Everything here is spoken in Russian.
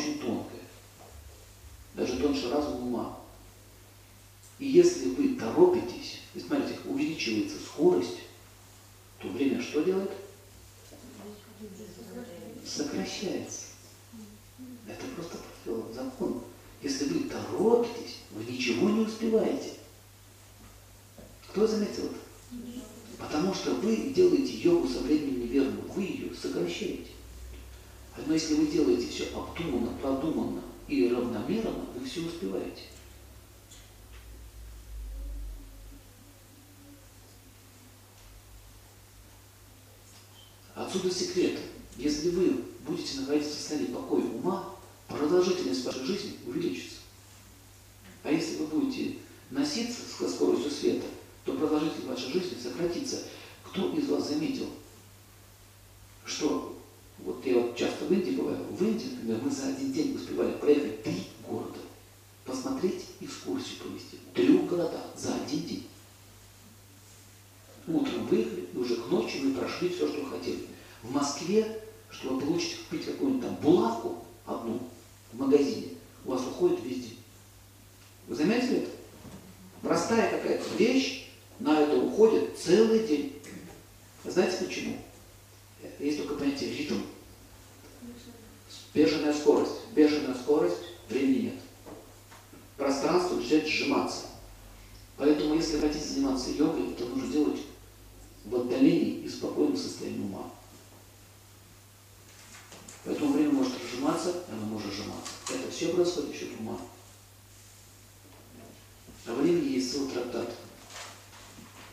очень тонкое, даже тоньше разума ума. И если вы торопитесь, и смотрите, увеличивается скорость, то время что делает? Сокращается. Это просто закон. Если вы торопитесь, вы ничего не успеваете. Кто заметил это? Потому что вы делаете йогу со временем сокращаете. Но если вы делаете все обдуманно, продуманно и равномерно, вы все успеваете. Отсюда секрет. Если вы будете находиться в состоянии покоя ума, продолжительность вашей жизни увеличится. А если вы будете носиться со скоростью света, то продолжительность вашей жизни сократится. Кто из вас заметил, что часто в Индии бываю, в Индии, например, мы за один день успевали проехать три города, посмотреть экскурсию провести. Трех городах за один день. Утром выехали, и уже к ночи мы прошли все, что хотели. В Москве, чтобы получить, купить какую-нибудь там булавку одну в магазине, у вас уходит весь день. Вы заметили это? Простая какая-то вещь, на это уходит целый день. Знаете почему? Есть только понятие ритм. Бешеная скорость. Бешеная скорость, времени нет. Пространство начинает сжиматься. Поэтому, если хотите заниматься йогой, то нужно делать в отдалении и спокойном состоянии ума. Поэтому время может сжиматься, оно может сжиматься. Это все происходит еще ума. А времени есть целый трактат